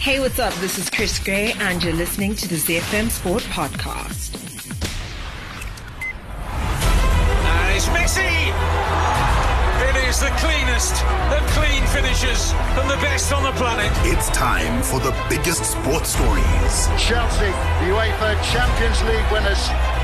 Hey, what's up? This is Chris Gray, and you're listening to the ZFM Sport Podcast. And it's Messi! It is the cleanest of clean finishes and the best on the planet. It's time for the biggest sports stories. Chelsea, the UEFA Champions League winners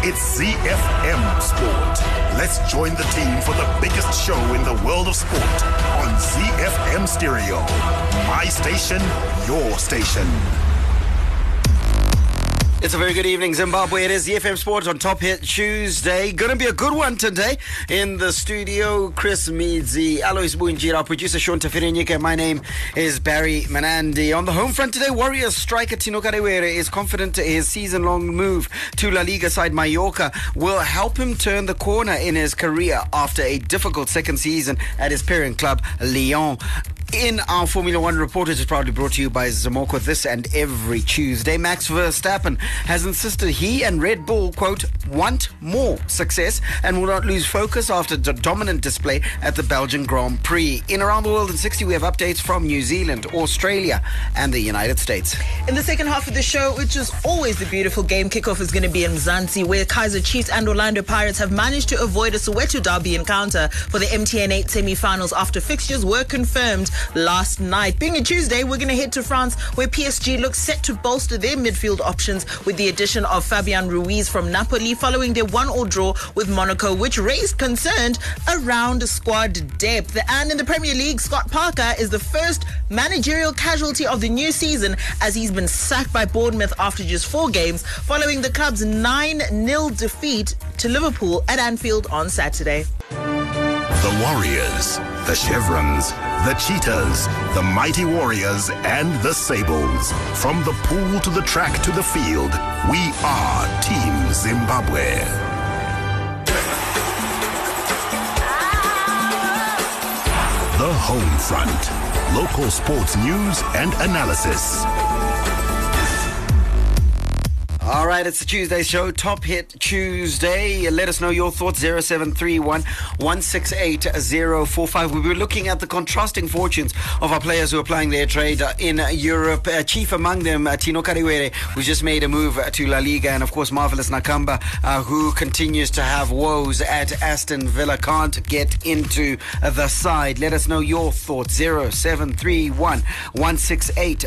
It's ZFM Sport. Let's join the team for the biggest show in the world of sport on ZFM Stereo. My station, your station. It's a very good evening, Zimbabwe. It is the FM Sports on Top Hit Tuesday. Going to be a good one today. In the studio, Chris Midzi, Alois Bunjira, producer Sean Tafirinyika. My name is Barry Manandi. On the home front today, Warriors striker Tino Kadewere is confident his season-long move to La Liga side Mallorca will help him turn the corner in his career after a difficult second season at his parent club, Lyon. In our Formula One report, it is proudly brought to you by Zimoco this and every Tuesday. Max Verstappen has insisted he and Red Bull, quote, want more success and will not lose focus after the dominant display at the Belgian Grand Prix. In Around the World in 60, we have updates from New Zealand, Australia, and the United States. In the second half of the show, which is always the beautiful game, kickoff is going to be in Mzansi, where Kaiser Chiefs and Orlando Pirates have managed to avoid a Soweto derby encounter for the MTN 8 semi-finals after fixtures were confirmed last night. Being a Tuesday, we're going to head to France, where PSG looks set to bolster their midfield options with the addition of Fabian Ruiz from Napoli following their one-all draw with Monaco, which raised concern around squad depth. And in the Premier League, Scott Parker is the first managerial casualty of the new season as he's been sacked by Bournemouth after just four games following the club's 9-0 defeat to Liverpool at Anfield on Saturday. The Warriors, the Chevrons, the Cheetahs, the Mighty Warriors, and the Sables. From the pool to the track to the field, we are Team Zimbabwe. The Home Front. Local sports news and analysis. All right, it's the Tuesday show, Top Hit Tuesday. Let us know your thoughts, 0731 168 We'll be looking at the contrasting fortunes of our players who are playing their trade in Europe. Uh, chief among them, uh, Tino Kadewere, who just made a move to La Liga, and of course, Marvelous Nakamba, uh, who continues to have woes at Aston Villa, can't get into the side. Let us know your thoughts, 0731 168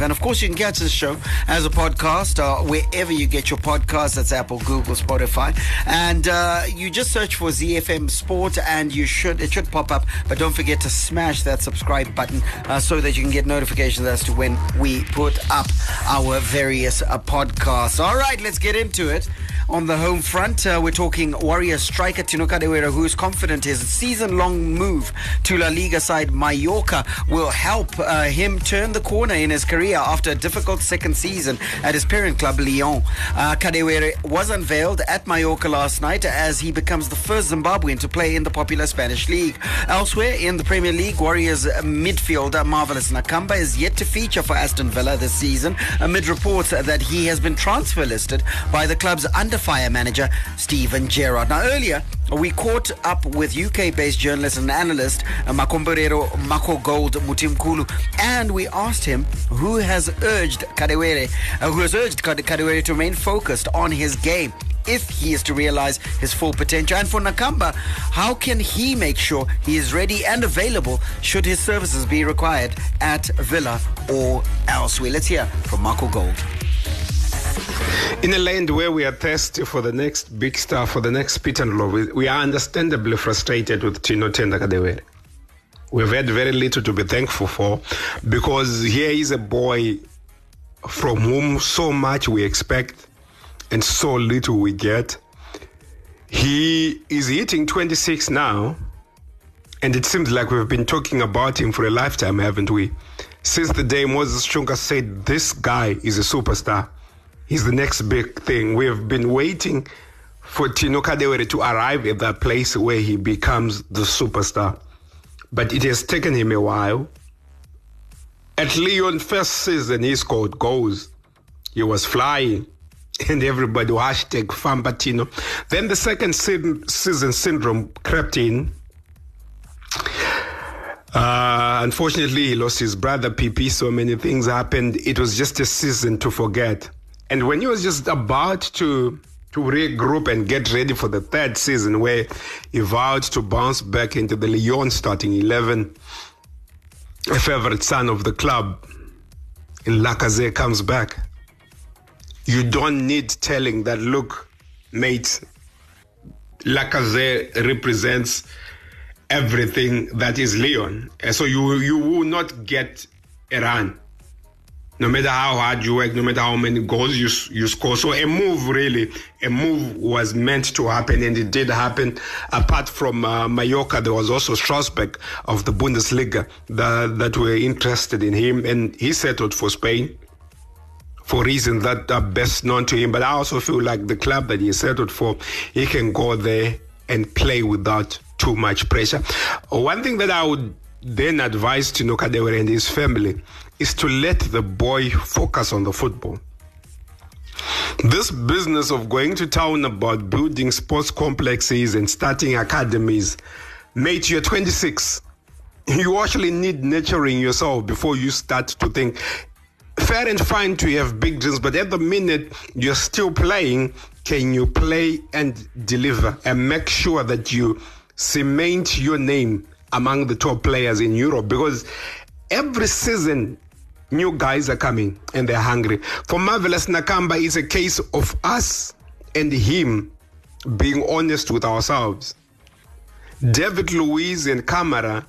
And of course, you can catch this show as a uh, wherever you get your podcast. That's Apple, Google, Spotify, and uh, you just search for ZFM Sport, and you should it should pop up. But don't forget to smash that subscribe button uh, so that you can get notifications as to when we put up our various uh, podcasts. All right, let's get into it. On the home front, uh, we're talking Warrior striker Tino Kadewere, who is confident his season-long move to La Liga side Mallorca will help uh, him turn the corner in his career after a difficult second season at his parent club Lyon. Uh, Kadewere was unveiled at Mallorca last night as he becomes the first Zimbabwean to play in the popular Spanish league. Elsewhere in the Premier League, Warriors midfielder Marvelous Nakamba is yet to feature for Aston Villa this season amid reports that he has been transfer listed by the club's under fire manager Steven Gerrard. Now earlier we caught up with UK-based journalist and analyst uh, Makomborero Mako Gold Mutimkulu and we asked him who has urged Kadewere, uh, who has urged Kadewere to remain focused on his game if he is to realize his full potential. And for Nakamba, how can he make sure he is ready and available should his services be required at Villa or elsewhere? Let's hear from Marco Gold. In a land where we are thirsty for the next big star, for the next Peter Ndlovu, we, we are understandably frustrated with Tino Tenda Kadewere. We've had very little to be thankful for because here is a boy from whom so much we expect and so little we get. He is hitting 26 now, and it seems like we've been talking about him for a lifetime, haven't we? Since the day Moses Chunga said, This guy is a superstar. He's the next big thing. We have been waiting for Tino Kadewere to arrive at that place where he becomes the superstar. But it has taken him a while. At Lyon first season, he scored goals. He was flying. And everybody hashtag Fambatino. Then the second season syndrome crept in. Uh, unfortunately, he lost his brother PP. So many things happened. It was just a season to forget. And when he was just about to to regroup and get ready for the third season, where he vowed to bounce back into the Lyon starting eleven, a favorite son of the club, in Lacazette comes back. You don't need telling that. Look, mate, Lacazette represents everything that is Lyon. And so you you will not get a run. No matter how hard you work, no matter how many goals you you score. So a move really, a move was meant to happen, and it did happen. Apart from uh, Mallorca, there was also Strasbourg of the Bundesliga that that were interested in him, and he settled for Spain for reasons that are best known to him. But I also feel like the club that he settled for, he can go there and play without too much pressure. One thing that I would then advise Tino Kadewere and his family is to let the boy focus on the football. This business of going to town about building sports complexes and starting academies, mate, you're 26. You actually need nurturing yourself before you start to think. Fair and fine to have big dreams, but at the minute you're still playing, can you play and deliver and make sure that you cement your name among the top players in Europe? Because every season new guys are coming and they're hungry. For Marvelous Nakamba, it's a case of us and him being honest with ourselves. David Luiz and Kamara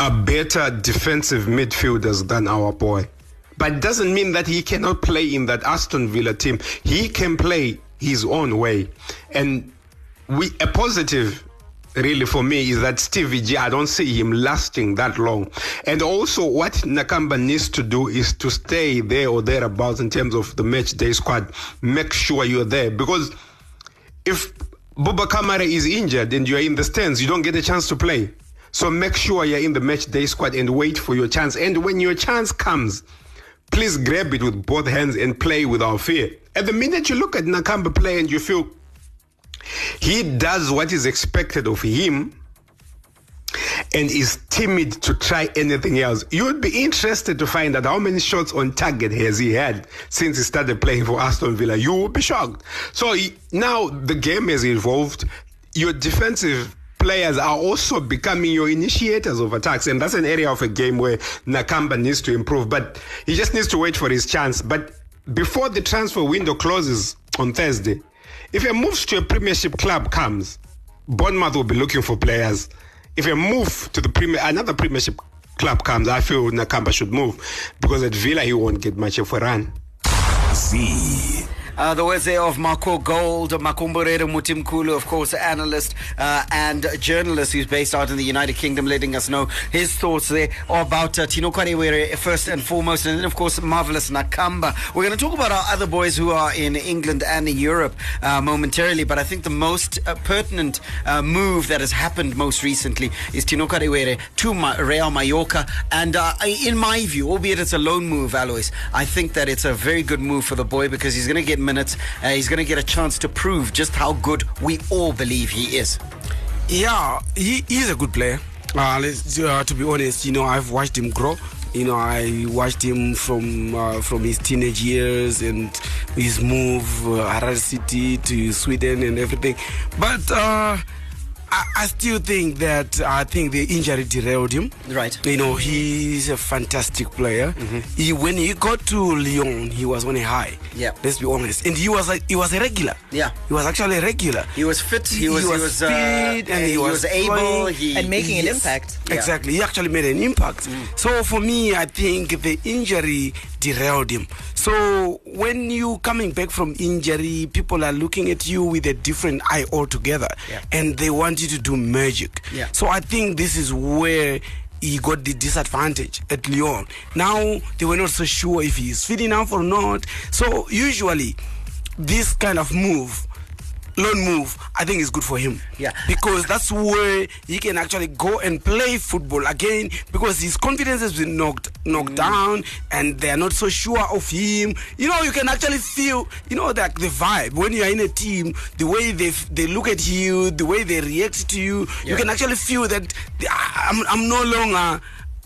are better defensive midfielders than our boy. But it doesn't mean that he cannot play in that Aston Villa team. He can play his own way. And we a positive really for me is that Stevie G, I don't see him lasting that long. And also what Nakamba needs to do is to stay there or thereabouts in terms of the match day squad. Make sure you're there because if Buba Kamara is injured and you're in the stands, you don't get a chance to play. So make sure you're in the match day squad and wait for your chance. And when your chance comes, please grab it with both hands and play without fear. At the minute you look at Nakamba play and you feel he does what is expected of him and is timid to try anything else. You would be interested to find out how many shots on target has he had since he started playing for Aston Villa. You will be shocked. So now the game has evolved. Your defensive players are also becoming your initiators of attacks, and that's an area of a game where Nakamba needs to improve. But he just needs to wait for his chance. But before the transfer window closes on Thursday, if a move to a Premiership club comes, Bournemouth will be looking for players. If a move to the Premier, another Premiership club comes, I feel Nakamba should move because at Villa he won't get much of a run. Z. Uh, the words there of Marco Gold, Makomborero Mutimkulu, of course, analyst uh, and journalist who's based out in the United Kingdom, letting us know his thoughts there about uh, Tino Kadewere first and foremost, and then, of course, Marvelous Nakamba. We're going to talk about our other boys who are in England and in Europe uh, momentarily, but I think the most uh, pertinent uh, move that has happened most recently is Tino Kadewere to Ma- Real Mallorca. And uh, in my view, albeit it's a loan move, Alois, I think that it's a very good move for the boy because he's going to get minutes. Uh, he's going to get a chance to prove just how good we all believe he is. Yeah, he, he's a good player. Uh, uh, to be honest, you know, I've watched him grow. You know, I watched him from uh, from his teenage years and his move, uh, Harare City to Sweden and everything. But uh, I, I, still think that I think the injury derailed him. Right. You know, he's a fantastic player. Mm-hmm. He, when he got to Lyon, he was on a high. Yeah. Let's be honest. And he was like he was a regular. Yeah. He was actually a regular. He was fit. He was, he was, he was fit, uh, and he, he was, was able. He, and making an impact. Yeah. Exactly. He actually made an impact. Mm. So for me, I think the injury derailed him. So when you coming back from injury, people are looking at you with a different eye altogether, yeah. and they want you to do magic. Yeah. So I think this is where he got the disadvantage at Lyon. Now they were not so sure if he is fit enough or not. So usually, this kind of move loan move, I think is good for him. Yeah. Because that's where he can actually go and play football again because his confidence has been knocked knocked down and they are not so sure of him. You know, you can actually feel, you know, that the vibe when you are in a team, the way they they look at you, the way they react to you, you can actually feel that "Ah, I'm, I'm no longer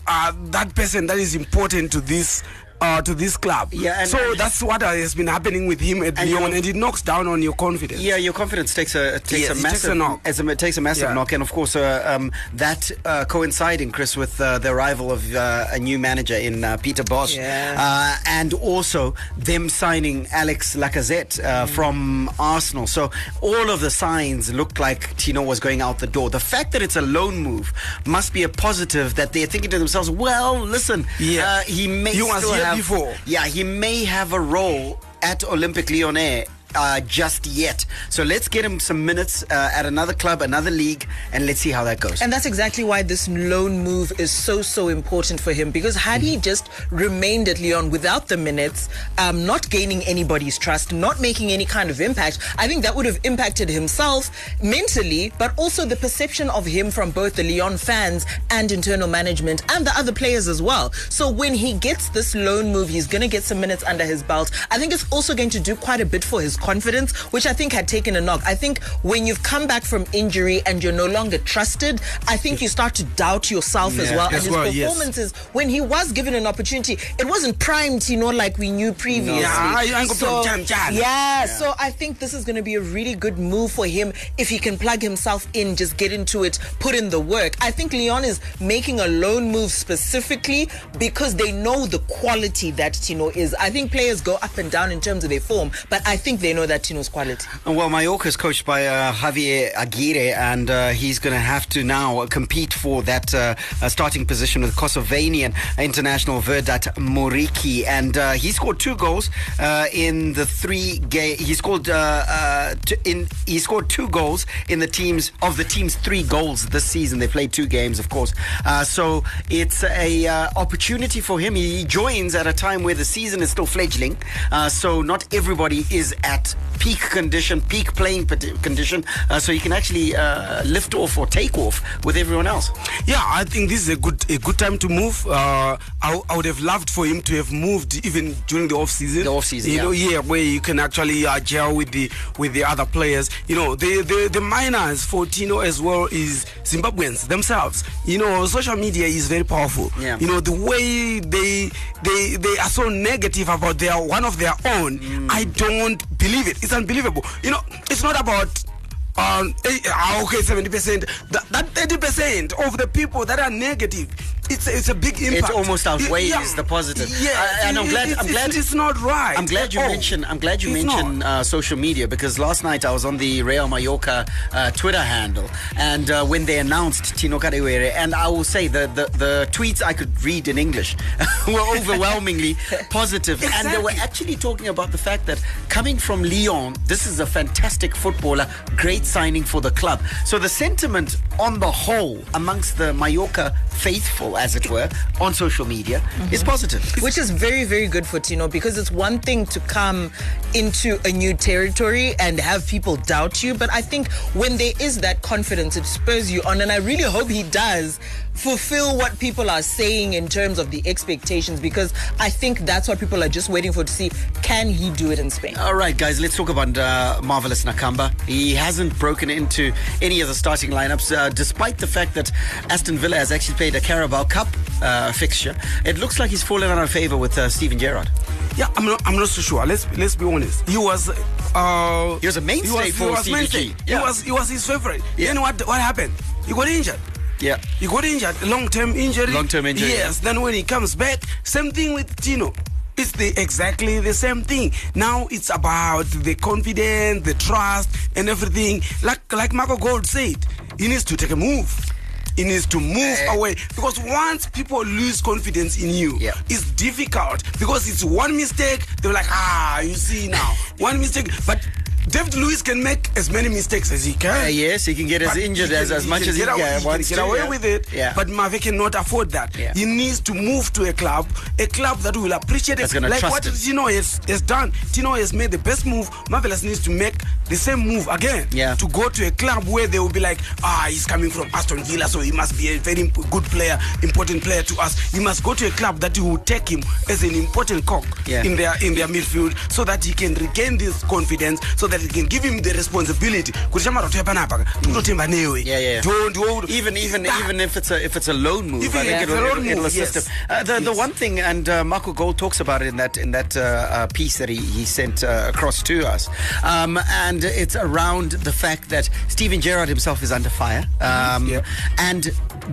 uh, that person that is important to this uh, to this club. Yeah, and- so and- that's what has been happening with him at you Lyon, and it knocks down on your confidence. Yeah, your confidence takes a takes Yes, a it takes massive a knock. as a, it takes a massive Yeah. knock, and of course uh, um, that uh, coinciding, Chris, with uh, the arrival of uh, a new manager in uh, Peter Bosz, Yeah. uh, and also them signing Alex Lacazette uh, from Arsenal. So all of the signs looked like Tino was going out the door. The fact that it's a loan move must be a positive. That they're thinking to themselves, well, listen, Yeah. uh, he may was still here have, before. yeah, he may have a role at Olympique Lyonnais. Uh, just yet. So let's get him some minutes uh, at another club, another league, and let's see how that goes. And that's exactly why this loan move is so, so important for him. Because had he just remained at Lyon without the minutes, um, not gaining anybody's trust, not making any kind of impact, I think that would have impacted himself mentally, but also the perception of him from both the Lyon fans and internal management and the other players as well. So when he gets this loan move, he's going to get some minutes under his belt. I think it's also going to do quite a bit for his confidence, which I think had taken a knock. I think when you've come back from injury and you're no longer trusted, I think you start to doubt yourself as well. As and his well, yes. performances, when he was given an opportunity, it wasn't primed, you know, like we knew previously. Yeah, I ain't gonna so, jam. yeah, so I think this is going to be a really good move for him if he can plug himself in, just get into it, put in the work. I think Lyon is making a loan move specifically because they know the quality that Tino is. I think players go up and down in terms of their form, but I think they know that Tino's quality. Well, Mallorca is coached by uh, Javier Aguirre, and uh, he's going to have to now compete for that uh, uh, starting position with Kosovanian international Vedat Muriqi. And uh, he scored two goals uh, in the three game. He scored uh, uh, t- in he scored two goals in the teams of the team's three goals this season. They played two games, of course. Uh, so it's a uh, opportunity for him. He joins at a time where the season is still fledgling. Uh, so not everybody is at peak condition, peak playing condition. Uh, so he can actually uh, lift off or take off with everyone else. Yeah, I think this is a good a good time to move. Uh, I, I would have loved for him to have moved even during the off season. The off-season, you yeah. know, yeah, where you can actually uh, gel with the with the other players. You know, the the the minors for Tino as well is Zimbabweans themselves. You know, social media is very powerful. Yeah. You know, the way they they they are so negative about their one of their own. Mm. I don't believe it. It's unbelievable. You know, it's not about um, eh, ah, okay, seventy percent. That that thirty percent of the people that are negative, it's a, it's a big impact. It almost outweighs Yeah. the positive. Yeah, I- and I'm glad- It's, I'm glad- it's, not right. I'm glad you all. mentioned. I'm glad you It's mentioned uh, social media because last night I was on the Real Mallorca uh, Twitter handle, and uh, when they announced Tino Kadewere, and I will say the, the the tweets I could read in English were overwhelmingly positive. positive, and they were actually talking about the fact that coming from Lyon, this is a fantastic footballer, great signing for the club. So the sentiment on the whole amongst the Mallorca faithful, as it were, on social media is mm-hmm. positive. Which is very, very good for Tino because it's one thing to come into a new territory and have people doubt you. But I think when there is that confidence, it spurs you on. And I really hope he does fulfill what people are saying in terms of the expectations because I think that's what people are just waiting for to see can he do it in Spain? All right, guys, let's talk about uh, Marvelous Nakamba. He hasn't broken into any of the starting lineups, uh, despite the fact that Aston Villa has actually played a Carabao Cup uh, fixture. It looks like he's fallen out of favour with uh, Steven Gerrard. Yeah, I'm not. I'm not so sure. Let's let's be honest. He was. Uh, He was a mainstay he was, for he was Stevie mainstay. G. He was. He was his favorite. Yeah. Then what? What happened? He got injured. Yeah. He got injured, long term injury. Long-term injury, Yes. Then when he comes back, same thing with Tino. It's the exactly the same thing. Now it's about the confidence, the trust, and everything. Like like Marco Gold said, he needs to take a move. He needs to move away because once people lose confidence in you, Yeah. it's difficult because it's one mistake. They're like, ah, you see now, one mistake. But David Luiz can make as many mistakes as he can. Uh, yes, he can get as injured he as, as much as he away, can, he wants get to, away yeah. with it. Yeah. But Mave cannot afford that. Yeah. He needs to move to a club, a club that will appreciate That's it. Like what him. Tino has, has done. Tino has made the best move. Marvelous needs to make the same move again. Yeah. To go to a club where they will be like, ah, he's coming from Aston Villa, so he must be a very good player, important player to us. He must go to a club that will take him as an important cog Yeah. in their in their midfield, so that he can regain this confidence, so that he can give him the responsibility. Kuti chamarotoya panapa tototemba newe. Yeah, yeah. Even even Ah. even if it's a if it's a loan move, Even I think if it'll, it'll, it'll assist yes. him. Uh, the the one thing, and uh, Marco Gold talks about it in that in that uh, uh, piece that he he sent uh, across to us, um, and it's around the fact that Steven Gerrard himself is under fire, um, Yeah. and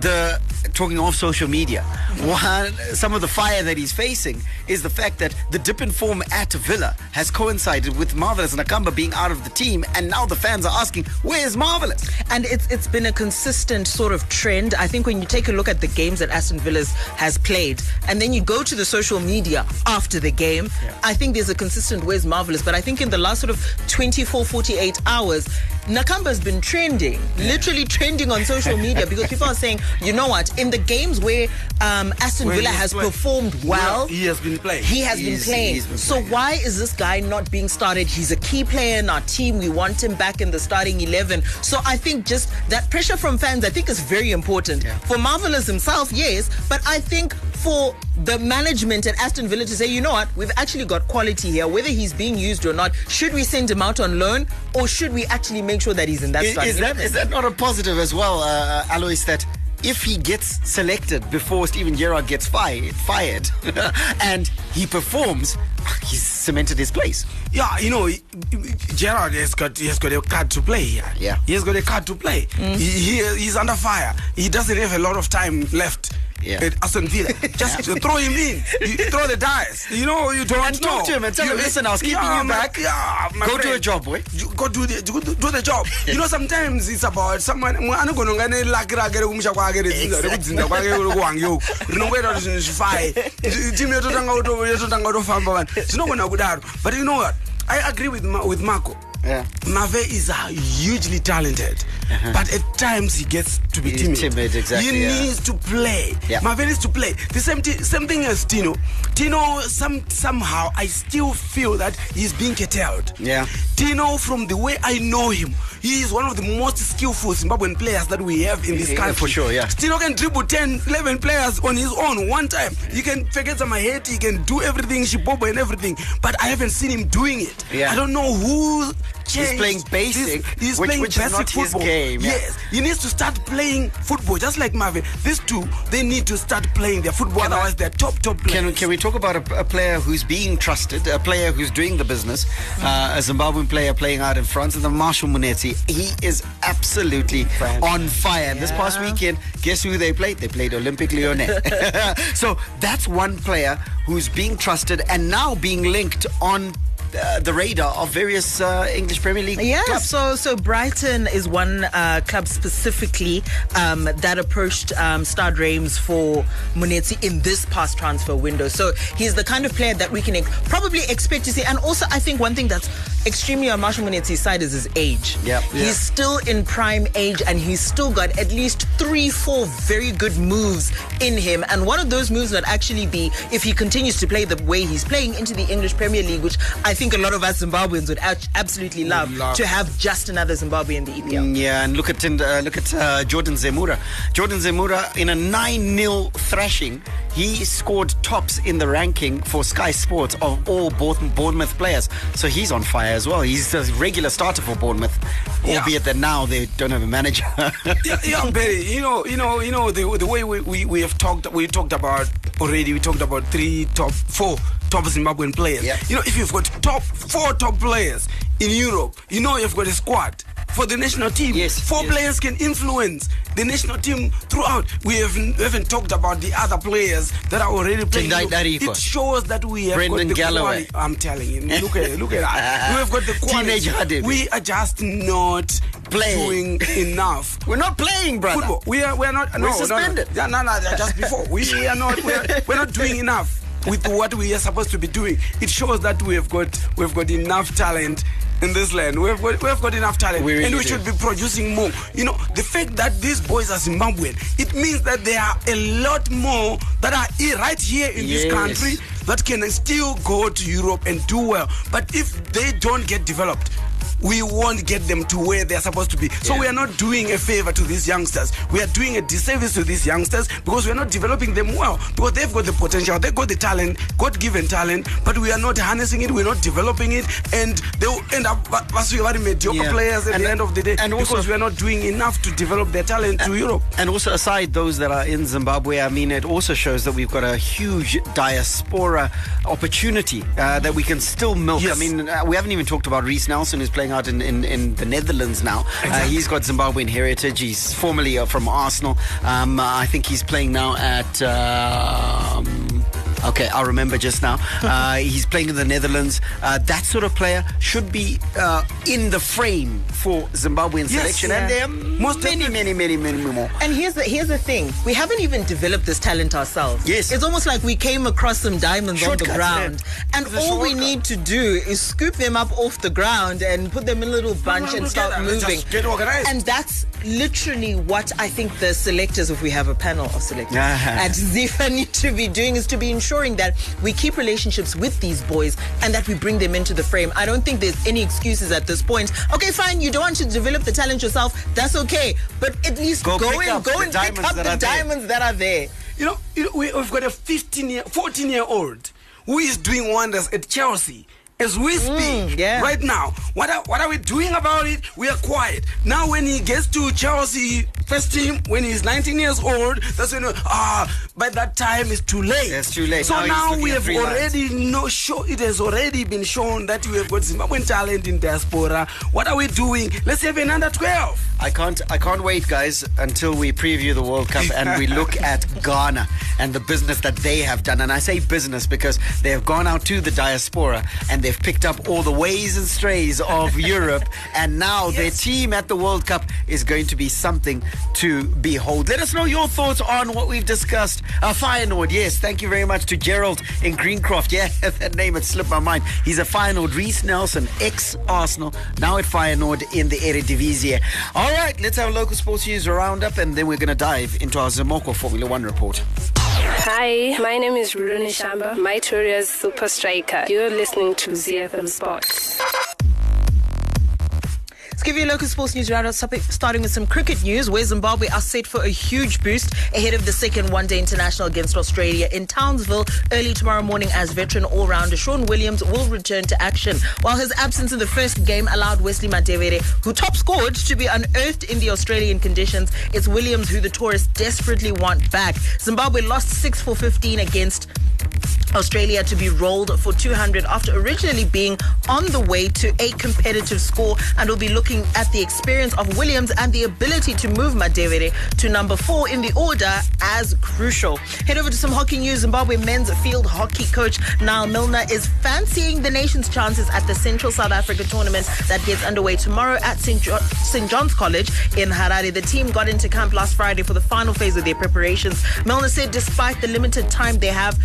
the talking of social media, one some of the fire that he's facing is the fact that the dip in form at Villa has coincided with Marvelous Nakamba being out of the team, and now the fans are asking, "Where's Marvelous?" And it's it's been a consistent sort of trend. I think when you take a look at the games that Aston Villa has played, and then you go to the social media after the game, I think there's a consistent where's marvelous. But I think in the last sort of 24, 48 hours, Nakamba's been trending, literally trending on social media because people are saying, you know what, in the games where um, Aston Villa has played. performed well, he has been playing. he has He's- been playing. been so playing, yeah. why is this guy not being started? He's a key player in our team. We want him back in the starting 11. So I think just that pressure from fans, I think is very important. For Marvelous himself, yes, but I think for the management at Aston Villa to say, you know what, we've actually got quality here, whether he's being used or not. Should we send him out on loan or should we actually make sure that he's in that Is, starting is that 11? that not a positive as well, uh, uh, Alois? That if he gets selected before Steven Gerrard gets fired, fired, and he performs, ah, he's cemented his place. Yeah, you know, he- Gerrard has got he has got a card to play here. Yeah. he has got a card to play. Mm. He, he he's under fire. He doesn't have a lot of time left. Yeah. At Aston Villa, just throw him in. You throw the dice. You know, you don't And know. talk to him and tell him, "Listen, I was keeping yeah, you my- back. Yeah, my Go do a job, boy." You Go do the do, do the job. you know, sometimes it's about someone. anogona ngane lucky rake rekumusha kwake redzinza kwake rekuwange uku rinongoita kuti zvinhu zvifaye timu yototanga yototanga kutofamba vanhu zvinogona kudaro but you know what i agree with, Ma, with marco Yeah. Mave is uh, hugely talented, but at times he gets to be He's timid. timid, exactly, He yeah. needs to play. Yeah. Mave needs to play. The same, t- same thing as Tino. Tino, some somehow I still feel that he's being curtailed. Yeah. Tino, from the way I know him, he is one of the most skillful Zimbabwean players that we have in this Yeah, country. for sure, yeah. Tino can dribble 10, 11 players on his own one time. He can forget my head, he can do everything, Shibobo and everything. But I haven't seen him doing it. Yeah. I don't know who changed. playing basic, He's, he's which- playing which basic football. game, yeah. Yes, he needs to start playing football, just like Marvin. These two, they need to start playing their football. Can I- otherwise, they're top top players. Can, can we talk about a, a player who's being trusted, a player who's doing the business, uh, a Zimbabwean player playing out in France, and the Marshall Munetsi. He is absolutely on fire. And This past weekend, guess who they played? They played Olympique Lyonnais. so that's one player who's being trusted and now being linked on uh, the radar of various uh, English Premier League Yeah, clubs. so so Brighton is one uh, club specifically um, that approached um, Stade Reims for Munetsi in this past transfer window. So he's the kind of player that we can ex- probably expect to see. And also, I think one thing that's extremely on Marshall Munetsi's side is his age. Yep. He's still in prime age and he's still got at least three, four very good moves in him. And one of those moves would actually be if he continues to play the way he's playing into the English Premier League, which I think a lot of us Zimbabweans would absolutely love, love. to have just another Zimbabwe in the EPL. Mm, Yeah, and look at uh, look at uh, Jordan Zemura. Jordan Zemura in a 9-0 thrashing, he scored tops in the ranking for Sky Sports of all Bournemouth, Bournemouth players. So he's on fire as well. He's a regular starter for Bournemouth, Yeah. albeit that now they don't have a manager. yeah, yeah, Barry. You know, you know, you know the the way we, we, we have talked we talked about already. We talked about three top four top Zimbabwean players. Yeah. You know, if you've got top four top players in Europe, you know you've got a squad. For the national team, Yes, four yes. players can influence the national team throughout. We haven't, we haven't talked about the other players that are already playing. It shows that we have Brendan got the Galloway. quality. I'm telling you, look at look at that. We have got the quality. We are just not Playing. doing enough We're not playing, brother. football. We are we are not. no, no, no. suspended. Yeah, no, no, just before. We, we are not. We are, we're not doing enough with what we are supposed to be doing. It shows that we have got we've got enough talent in this land. We've got, we've got enough talent, We really and we do. should be producing more. You know, the fact that these boys are Zimbabwean, it means that there are a lot more that are right here in Yes. this country that can still go to Europe and do well. But if they don't get developed, we won't get them to where they're supposed to be. So we are not doing a favor to these youngsters. We are doing a disservice to these youngsters because we are not developing them well. Because they've got the potential, they've got the talent, God given talent, but we are not harnessing it, we're not developing it, and they will end up as very mediocre Yeah. players at And- the end of the day and also- because we are not doing enough to develop their talent to Europe. And also, aside those that are in Zimbabwe, I mean, it also shows that we've got a huge diaspora opportunity uh, that we can still milk. Yes. I mean, uh, we haven't even talked about Reiss Nelson, who's playing out in, in, in the Netherlands now. Uh, he's got Zimbabwean heritage. He's formerly uh, from Arsenal. Um, I think he's playing now at. Um, Okay, I'll remember just now. Uh, he's playing in the Netherlands. Uh, that sort of player should be uh, in the frame for Zimbabwean Yes, selection. yeah. And there are Most many, many, many, many more. And here's the here's the thing: we haven't even developed this talent ourselves. Yes. it's almost like we came across some diamonds on the ground, yeah. and all we need to do is scoop them up off the ground and put them in a little bunch and start moving. just get organized. And that's literally what I think the selectors, if we have a panel of selectors Ah. at Zifa, need to be doing is to be ensuring that we keep relationships with these boys and that we bring them into the frame. I don't think there's any excuses at this point. Okay, fine, you don't want to develop the talent yourself. That's okay, but at least Go go, and up go and pick up the are there. diamonds that are there. You know, you know we, we've got a 15 year, 14 year old who is doing wonders at Chelsea. As we speak, yeah. right now, what are, what are we doing about it? We are quiet. Now, when he gets to Chelsea first team, when he's 19 years old, that's when, ah, by that time it's too late. It's too late. So Now now, we have already no show, it has already been shown that we have got Zimbabwean talent in diaspora. What are we doing? Let's have another 12. I can't I can't wait, guys, until we preview the World Cup and we look at Ghana and the business that they have done. And I say business because they have gone out to the diaspora and they've picked up all the ways and strays of Europe. And now their team at the World Cup is going to be something to behold. Let us know your thoughts on what we've discussed. Uh, Feyenoord, yes, thank you very much to Gerald in Greencroft. Yeah, that name had slipped my mind. He's a Fire Nord. Reiss Nelson, ex Arsenal, now at Feyenoord in the Eredivisie. All right, let's have a local sports news roundup and then we're going to dive into our Zimoco Formula One report. Hi, my name is Rudo Neshamba, Mytoria's super striker. You're listening to ZFM Sports. Let's give you local sports news roundup, starting with some cricket news, where Zimbabwe are set for a huge boost ahead of the second one-day international against Australia in Townsville early tomorrow morning as veteran all-rounder Sean Williams will return to action. While his absence in the first game allowed Wessly Madhevere, who top scored, to be unearthed in the Australian conditions, it's Williams who the tourists desperately want back. Zimbabwe lost 6 for 15 against Australia to be rolled for 200 after originally being on the way to a competitive score and will be looking at the experience of Williams and the ability to move Madhevere to number four in the order as crucial. Head over to some hockey news. Zimbabwe men's field hockey coach Niall Milner is fancying the nation's chances at the Central South Africa tournament that gets underway tomorrow at St. St. John's College in Harare. The team got into camp last Friday for the final phase of their preparations. Milner said despite the limited time they have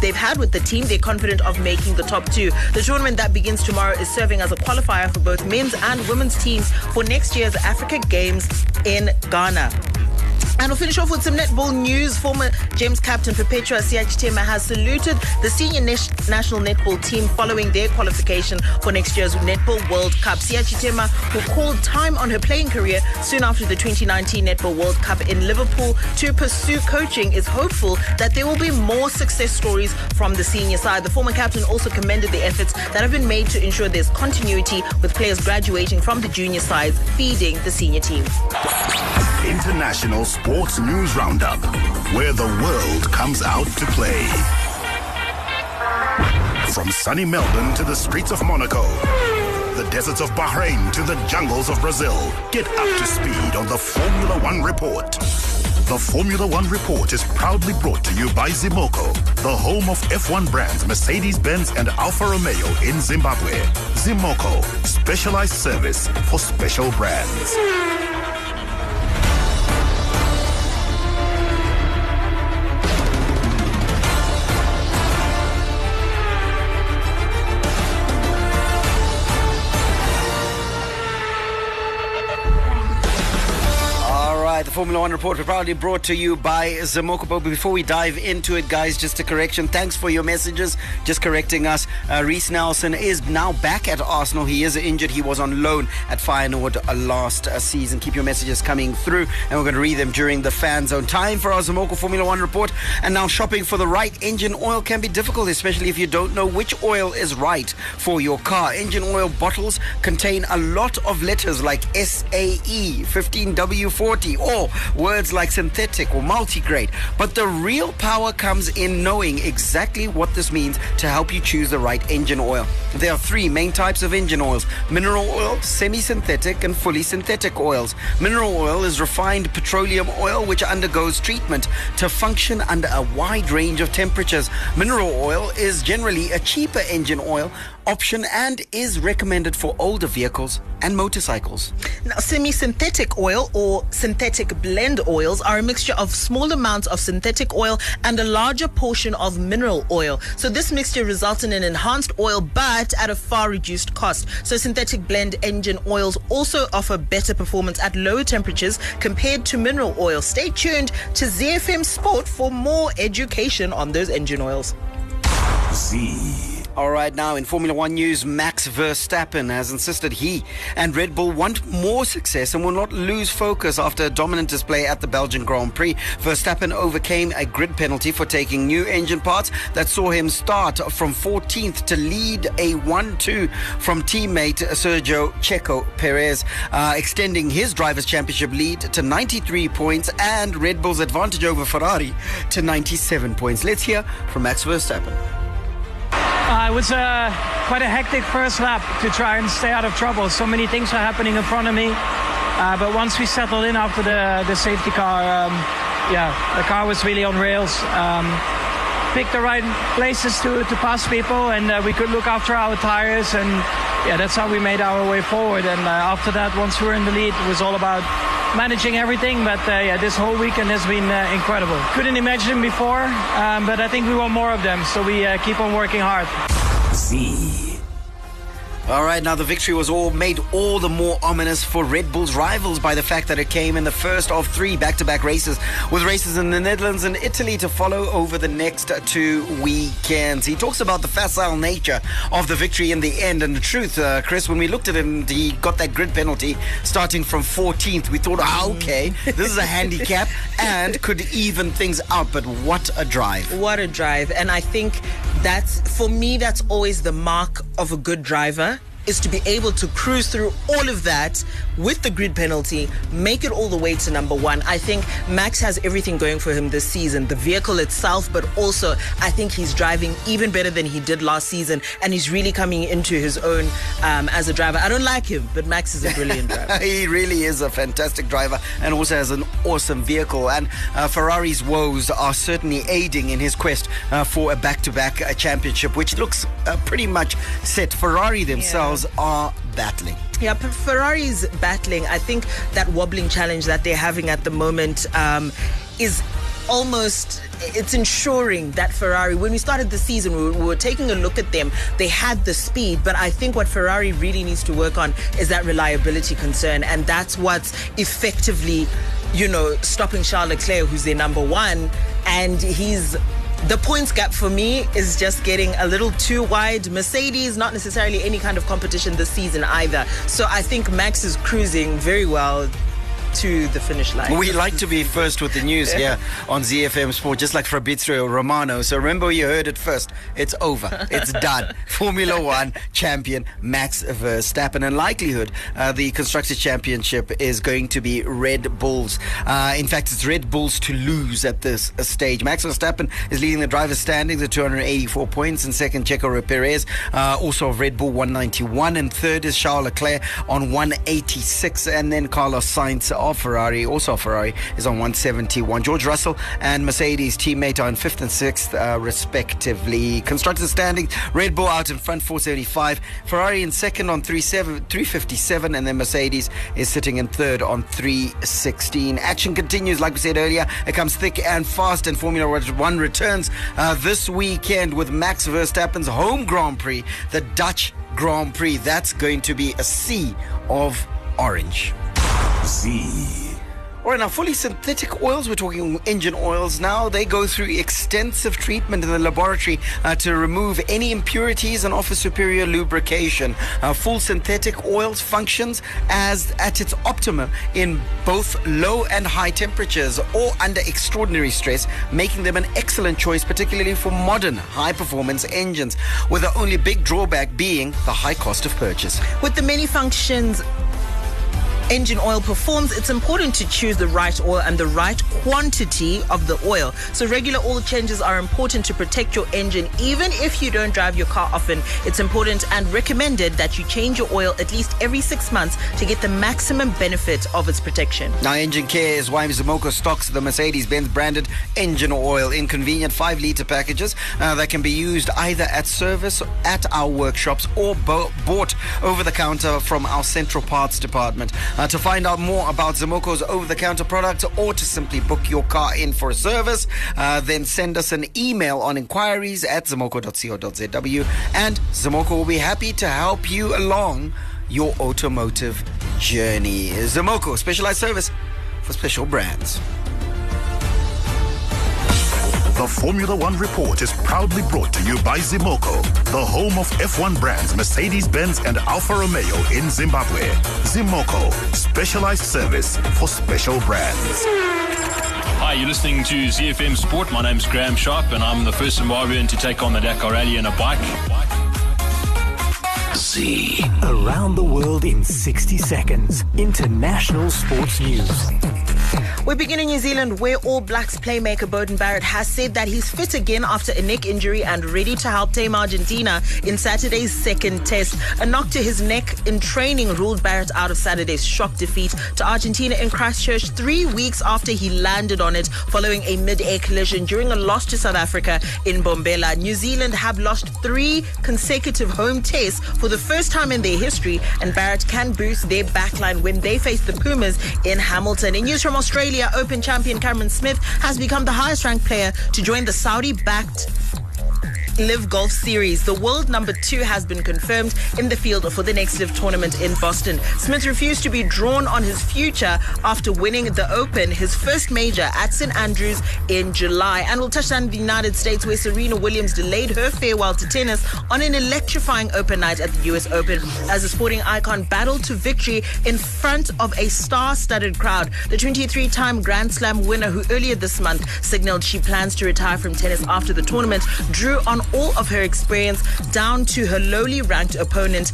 they've had with the team, they're confident of making the top two. The tournament that begins tomorrow is serving as a qualifier for both men's and women's teams for next year's Africa Games in Ghana. And we'll finish off with some netball news. Former Gems captain Perpetua Siachitema has saluted the senior national netball team following their qualification for next year's Netball World Cup. Siachitema, who called time on her playing career soon after the 2019 Netball World Cup in Liverpool to pursue coaching, is hopeful that there will be more success stories from the senior side. The former captain also commended the efforts that have been made to ensure there's continuity with players graduating from the junior sides feeding the senior team. International Sports News Roundup, where the world comes out to play. From sunny Melbourne to the streets of Monaco, the deserts of Bahrain to the jungles of Brazil, get up to speed on the Formula One Report. The Formula One Report is proudly brought to you by Zimoco, the home of F1 brands Mercedes Benz and Alfa Romeo in Zimbabwe. Zimoco, specialized service for special brands. Formula One report, proudly brought to you by Zimoco. But before we dive into it, guys, just a correction. Thanks for your messages. Just correcting us. Uh, Reiss Nelson is now back at Arsenal. He is injured. He was on loan at Feyenoord last uh, season. Keep your messages coming through, and we're going to read them during the fan zone. Time for our Zimoco Formula One report. And now, shopping for the right engine oil can be difficult, especially if you don't know which oil is right for your car. Engine oil bottles contain a lot of letters like SAE, 15W40, or words like synthetic or multigrade. But the real power comes in knowing exactly what this means to help you choose the right engine oil. There are three main types of engine oils mineral oil, semi synthetic, and fully synthetic oils. Mineral oil is refined petroleum oil which undergoes treatment to function under a wide range of temperatures. Mineral oil is generally a cheaper engine oil option and is recommended for older vehicles and motorcycles. Now, semi synthetic oil or synthetic blend oils are a mixture of small amounts of synthetic oil and a larger portion of mineral oil. So, this mixture results in an enhanced oil but at a far reduced cost. So, synthetic blend engine oils also offer better performance at lower temperatures compared to mineral oil. Stay tuned to ZFM Sport for more education on those engine oils. Z. All right, now in Formula One news, Max Verstappen has insisted he and Red Bull want more success and will not lose focus after a dominant display at the Belgian Grand Prix. Verstappen overcame a grid penalty for taking new engine parts that saw him start from 14th to lead a 1 2 from teammate Sergio Checo Perez, uh, extending his Drivers' Championship lead to 93 points and Red Bull's advantage over Ferrari to 97 points. Let's hear from Max Verstappen. Uh, it was uh, quite a hectic first lap to try and stay out of trouble. So many things are happening in front of me. Uh, but once we settled in after the, the safety car, um, yeah, the car was really on rails. Um, picked the right places to, to pass people, and uh, we could look after our tires. And yeah, that's how we made our way forward. And uh, after that, once we were in the lead, it was all about managing everything. But uh, yeah, this whole weekend has been uh, incredible. Couldn't imagine before, um, but I think we want more of them. So we uh, keep on working hard. Z. All right, now the victory was all made all the more ominous for Red Bull's rivals by the fact that it came in the first of three back-to-back races, with races in the Netherlands and Italy to follow over the next two weekends. He talks about the facile nature of the victory in the end, and the truth, uh, Chris, when we looked at him, he got that grid penalty starting from 14th. We thought, ah, okay, this is a handicap and could even things out. But what a drive! What a drive. And I think that's, for me, that's always the mark of a good driver is to be able to cruise through all of that with the grid penalty, make it all the way to number one. I think Max has everything going for him this season the vehicle itself, but also I think he's driving even better than he did last season, and he's really coming into his own um, as a driver. I don't like him, but Max is a brilliant driver. he really is a fantastic driver and also has an awesome vehicle. And uh, Ferrari's woes are certainly aiding in his quest uh, for a back to back championship, which looks uh, pretty much set. Ferrari themselves are battling. Yeah, Ferrari's battling. I think that wobbling challenge that they're having at the moment um, is almost it's ensuring that Ferrari when we started the season we were, we were, taking a look at them they had the speed but I think what Ferrari really needs to work on is that reliability concern and that's what's effectively you know stopping Charles Leclerc who's their number 1 and he's the points gap for me is just getting a little too wide. Mercedes, not necessarily any kind of competition this season either. So I think Max is cruising very well to the finish line. We like to be first with the news here on ZFM Sport, just like Fabrizio Romano. So remember, you heard it first. It's over. It's done. Formula One champion Max Verstappen. And likelihood, uh, the Constructors Championship is going to be Red Bulls. Uh, in fact, it's Red Bulls to lose at this stage. Max Verstappen is leading the drivers' standings at 284 points. and second, Checo Perez, uh, also of Red Bull 191. And third is Charles Leclerc on 186. And then Carlos Sainz of Ferrari, also Ferrari, is on 171. George Russell and Mercedes teammate are in fifth and sixth, uh, respectively. Constructors standing, Red Bull out in front, 475. Ferrari in second on 357, and then Mercedes is sitting in third on 316. Action continues, like we said earlier. It comes thick and fast, and Formula One returns uh, this weekend with Max Verstappen's home Grand Prix, the Dutch Grand Prix. That's going to be a sea of orange. Z. All right, now fully synthetic oils, we're talking engine oils now, they go through extensive treatment in the laboratory uh, to remove any impurities and offer superior lubrication. Uh, full synthetic oils functions as at its optimum in both low and high temperatures or under extraordinary stress, making them an excellent choice, particularly for modern high performance engines, with the only big drawback being the high cost of purchase. With the many functions engine oil performs, it's important to choose the right oil and the right quantity of the oil. So regular oil changes are important to protect your engine. Even if you don't drive your car often, it's important and recommended that you change your oil at least every six months to get the maximum benefit of its protection. Now, Engine Care is why Zimoco stocks the Mercedes-Benz branded engine oil in convenient five litre packages uh, that can be used either at service at our workshops or bo- bought over the counter from our central parts department. Uh, to find out more about Zimoco's over-the-counter products or to simply book your car in for a service, uh, then send us an email on inquiries at zimoco.co.zw and Zimoco will be happy to help you along your automotive journey. Zimoco, specialized service for special brands. The Formula One Report is proudly brought to you by Zimoco, the home of F1 brands Mercedes Benz and Alfa Romeo in Zimbabwe. Zimoco, specialized service for special brands. Hi, you're listening to ZFM Sport. My name's Graham Sharp, and I'm the first Zimbabwean to take on the Dakar Rally in a bike. Z. Around the world in 60 seconds. International sports news. We begin in New Zealand, where All Blacks playmaker Beauden Barrett has said that he's fit again after a neck injury and ready to help tame Argentina in Saturday's second test. A knock to his neck in training ruled Barrett out of Saturday's shock defeat to Argentina in Christchurch three weeks after he landed on it following a mid-air collision during a loss to South Africa in Mbombela. New Zealand have lost three consecutive home tests for the first time in their history, and Barrett can boost their backline when they face the Pumas in Hamilton. In news from Australia, Open champion Cameron Smith has become the highest ranked player to join the Saudi backed LIV Golf Series. The world number two has been confirmed in the field for the next LIV tournament in Boston. Smith refused to be drawn on his future after winning the Open, his first major at St Andrews in July. And we'll touch on the United States where Serena Williams delayed her farewell to tennis on an electrifying open night at the US Open as a sporting icon battled to victory in front of a star-studded crowd. The 23-time Grand Slam winner who earlier this month signaled she plans to retire from tennis after the tournament drew on all of her experience down to her lowly ranked opponent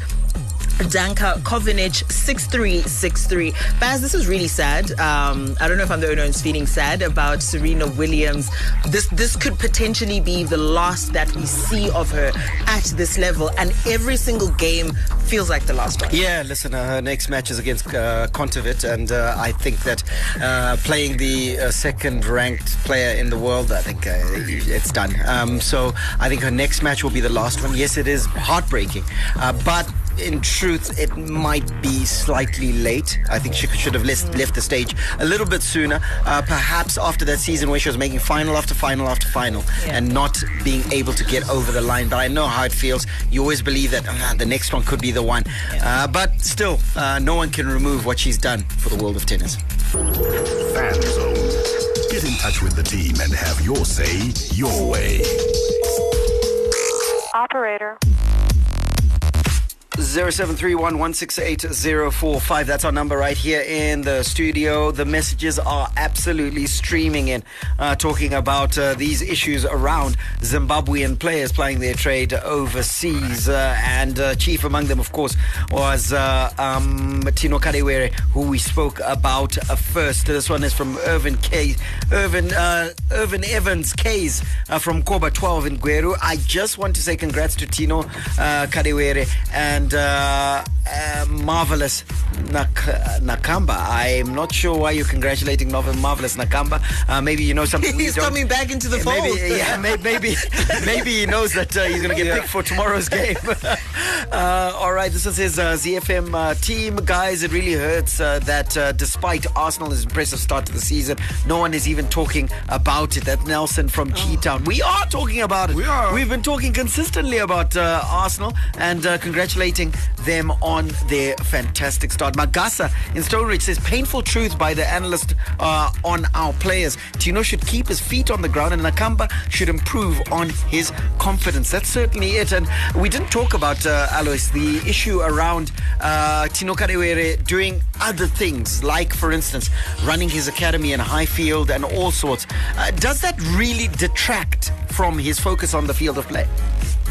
Danka Kovinic 6363. Baz, this is really sad. Um, I don't know if I'm the only one who's feeling sad about Serena Williams. This this could potentially be the last that we see of her at this level, and every single game feels like the last one. Yeah, listen, uh, her next match is against uh, and uh, I think that uh, playing the uh, second ranked player in the world, I think uh, it's done. Um, so I think her next match will be the last one. Yes, it is heartbreaking, uh, but in truth, it might be slightly late. I think she should have left, left the stage a little bit sooner, uh, perhaps after that season where she was making final after final after final Yeah. and not being able to get over the line. But I know how it feels. You always believe that "Ah, the next one could be the one. Uh, but still, uh, no one can remove what she's done for the world of tennis. Fan Zone. Get in touch with the team and have your say your way. Operator. 0731-168-045. That's our number right here in the studio. The messages are absolutely streaming in, uh, talking about uh, these issues around Zimbabwean players playing their trade overseas. Uh, and uh, chief among them, of course, was uh, um, Tino Kadewere, who we spoke about uh, first. This one is from Irvin K. Irvin, Irvin Evans Kays from Mkoba 12 in Gweru. I just want to say congrats to Tino Kadewere and uh, uh, marvelous Nak- Nakamba. I'm not sure why you're congratulating marvelous Nakamba. Uh, maybe you know something. He's coming back into the fold. Maybe, yeah, may- maybe, maybe he knows that uh, he's going to get picked for tomorrow's game. uh, all right, this is his uh, ZFM uh, team, guys. It really hurts uh, that uh, despite Arsenal's impressive start to the season, no one is even talking about it. That Nelson from Keytown. We are talking about it. We are. We've been talking consistently about uh, Arsenal and uh, congratulating them on their fantastic start. Magasa in Stonebridge says, painful truth by the analyst uh, on our players. Tino should keep his feet on the ground and Nakamba should improve on his confidence. That's certainly it. And we didn't talk about, uh, Alois, the issue around uh, Tino Kadewere doing other things, like, for instance, running his academy in Highfield and all sorts. Uh, does that really detract from his focus on the field of play?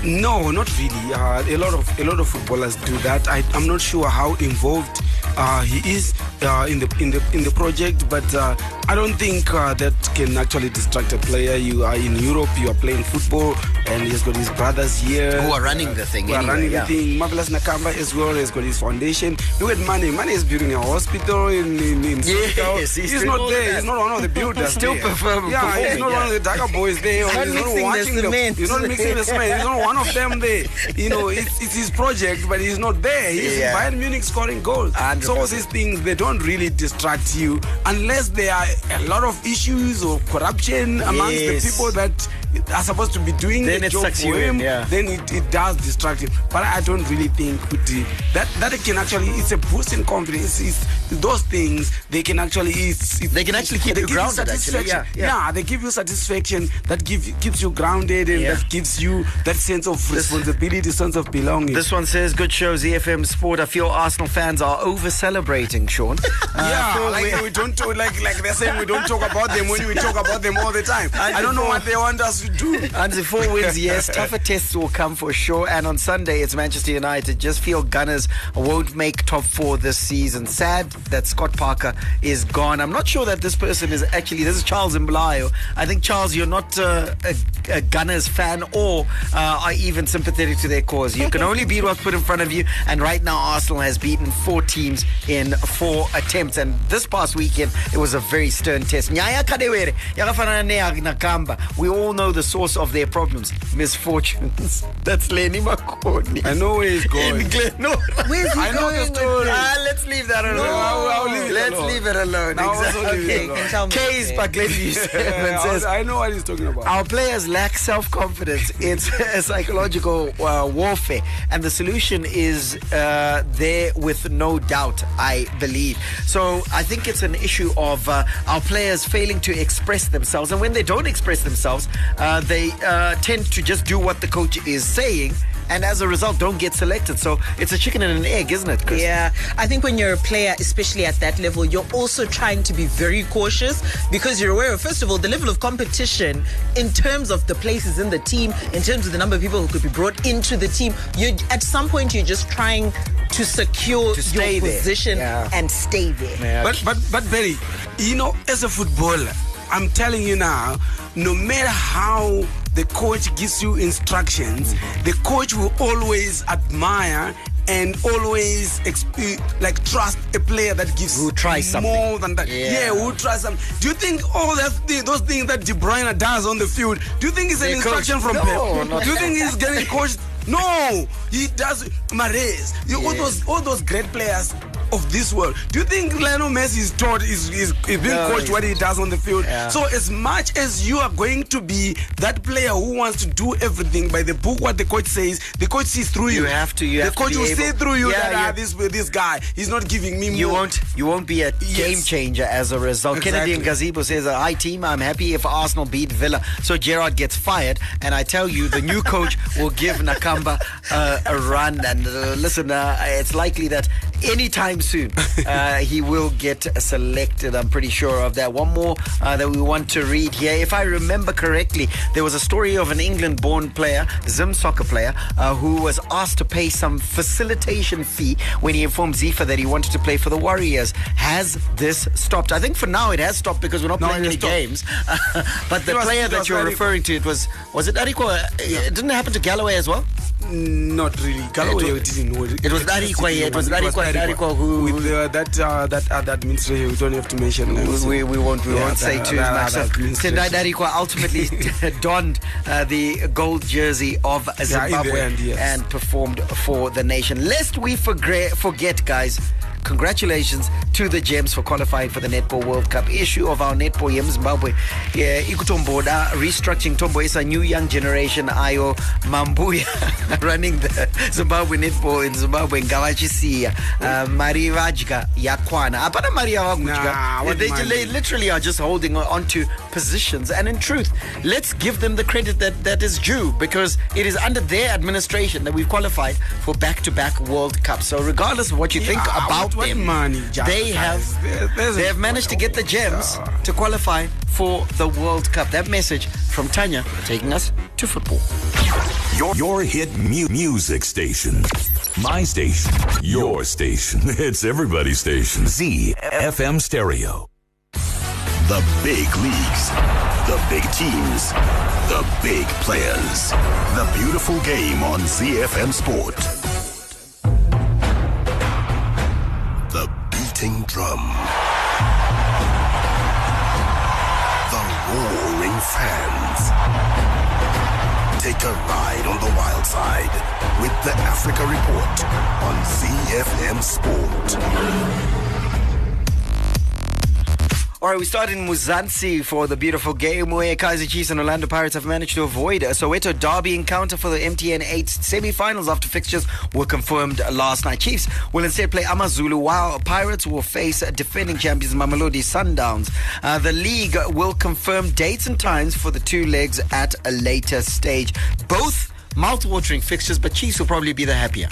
No, not really. Uh, a lot of a lot of footballers do that. I, I'm not sure how involved uh, he is uh, in the in the in the project, but uh, I don't think uh, that can actually distract a player. You are in Europe, you are playing football, and he's got his brothers here Who are running the thing Who are anyway, running yeah. the thing. Marvelous Nakamba as well has got his foundation. Look at Mané. Mané is building a hospital in in, in Yes, he's he's, not there. that. He's not one of the builders. Still there. perform- Yeah, he's performing, not yeah. one of the Dhaka boys there. He's not He's not mixing the watching the-. He's not mixing the cement. He's not one of them there. You know, it's, it's his project, but he's not there. He's Yeah. in Bayern Munich scoring goals. 100%. So all these things they don't really distract you unless there are a lot of issues or corruption amongst Yes. the people that are supposed to be doing Then the it job for you in, him. yeah. Then it, it does distract him. But I don't really think the, that that can actually it's a boost in confidence. It's, those things they can actually it's, it's, They can actually keep they you give grounded, actually, satisfaction. yeah, yeah. they give you satisfaction that give keeps you grounded and Yeah. that gives you that sense of responsibility, sense of belonging. This one says, good show, ZFM Sport. I feel Arsenal fans are over celebrating, Sean. Uh, yeah, like we- we don't talk, like like they're saying we don't talk about them when we talk about them all the time. I don't know what they want us to do. And the four wins, yes. Tougher tests will come for sure. And on Sunday, it's Manchester United. Just feel Gunners won't make top four this season. Sad that Scott Parker is gone. I'm not sure that this person is actually, this is Charles Mblayo. I think, Charles, you're not uh, a, a Gunners fan or uh, are even sympathetic to their cause. You can only beat what's put in front of you. And right now, Arsenal has beaten four teams in four attempts. And this past weekend, it was a very stern test. We all know the source of their problems, misfortunes. That's Lenny Makoni. I know where he's going. In Glen Norah. Where's he I know the going story. Ah, let's leave that alone. I'll- I'll leave it let's alone. leave it alone. I'll exactly. leave it alone. Tell me. Case Baglendi seven Yeah, says I know what he's talking about. our players lack self confidence. It's a psychological uh, warfare. And the solution is uh, there with no doubt, I believe. So I think it's an issue of uh, our players failing to express themselves. And when they don't express themselves, uh, they uh, tend to just do what the coach is saying. And as a result, don't get selected. So it's a chicken and an egg, isn't it, Chris? Yeah, I think when you're a player, especially at that level, you're also trying to be very cautious because you're aware of, first of all, the level of competition in terms of the places in the team, in terms of the number of people who could be brought into the team. You at some point you're just trying to secure To stay your there. position Yeah. and stay there. But but but Barry, you know, as a footballer, I'm telling you now, no matter how the coach gives you instructions, the coach will always admire and always exp- like trust a player that gives Who tries something. more than that. Yeah. who tries some. Do you think all that thi- those things that De Bruyne does on the field? Do you think it's an They coach- instruction from No, Pep? Do you think he's getting coached? No, he does. Mares, you, all those all those great players of this world. Do you think Lionel Messi is taught is is, is being No, coached what he does on the field? Yeah. So as much as you are going to be that player who wants to do everything by the book, what the coach says, the coach sees through you. You have to- you the have coach be will able- see through you Yeah, that ah, this this guy he's not giving me You more. won't you won't be a game changer as a result. Kennedy and Gazebo says, Hi team, I'm happy if Arsenal beat Villa. So Gerrard gets fired. And I tell you, the new coach will give Nakamba uh, a run. And uh, listen, uh, it's likely that anytime soon uh, he will get selected. I'm pretty sure of that. One more uh, that we want to read here. If I remember correctly, there was a story of an England born player, Zim soccer player, uh, who was asked to pay some facilitation fee when he informed Zifa that he wanted to play for the Warriors. Has this stopped? I think for now it has stopped because we're not No, playing any stopped. games. but the was- player that you're referring to, it was was it Ariko? It didn't happen to Galloway as well. Not really. Galloway It was- didn't know. it was Darikwa, yeah, it was Darikwa- Darikwa who- with uh, that uh, that other administrator. We don't have to mention. names. We, we won't we Yeah, won't say too much. So, administration. Tendai Darikwa ultimately donned uh, the gold jersey of Zimbabwe end, yes. and performed for the nation. Lest we forget guys, congratulations to the Gems for qualifying for the Netball World Cup. Issue of our Netball in Zimbabwe. Yeah, ikutomboda restructuring Tombo is a new young generation. Ayo Mambuya running the Zimbabwe Netball in Zimbabwe. Ngavachisiya. Uh, Mari Vajka Yakwana. Apana Maria what They, they literally are just holding on to positions. And in truth, let's give them the credit that, that is due because it is under their administration that we've qualified for back-to-back World Cups. So regardless of what you think Yeah, about what- what them, money, they have There- there's they have managed to get the gems to qualify for the World Cup. That message from Tanya taking us to football. Your, your hit mu- music station. My station. Your station. It's everybody's station. ZFM Stereo. The big leagues. The big teams. The big players. The beautiful game on ZFM Sport. Drum. The roaring fans. Take a ride on the wild side with the Africa Report on ZFM Sport. All right, we start in Mzansi for the beautiful game where Kaiser Chiefs and Orlando Pirates have managed to avoid a Soweto derby encounter for the MTN 8 semi-finals after fixtures were confirmed last night. Chiefs will instead play Amazulu while Pirates will face defending champions Mamelodi Sundowns. Uh, the league will confirm dates and times for the two legs at a later stage. Both mouth-watering fixtures, but Chiefs will probably be the happier.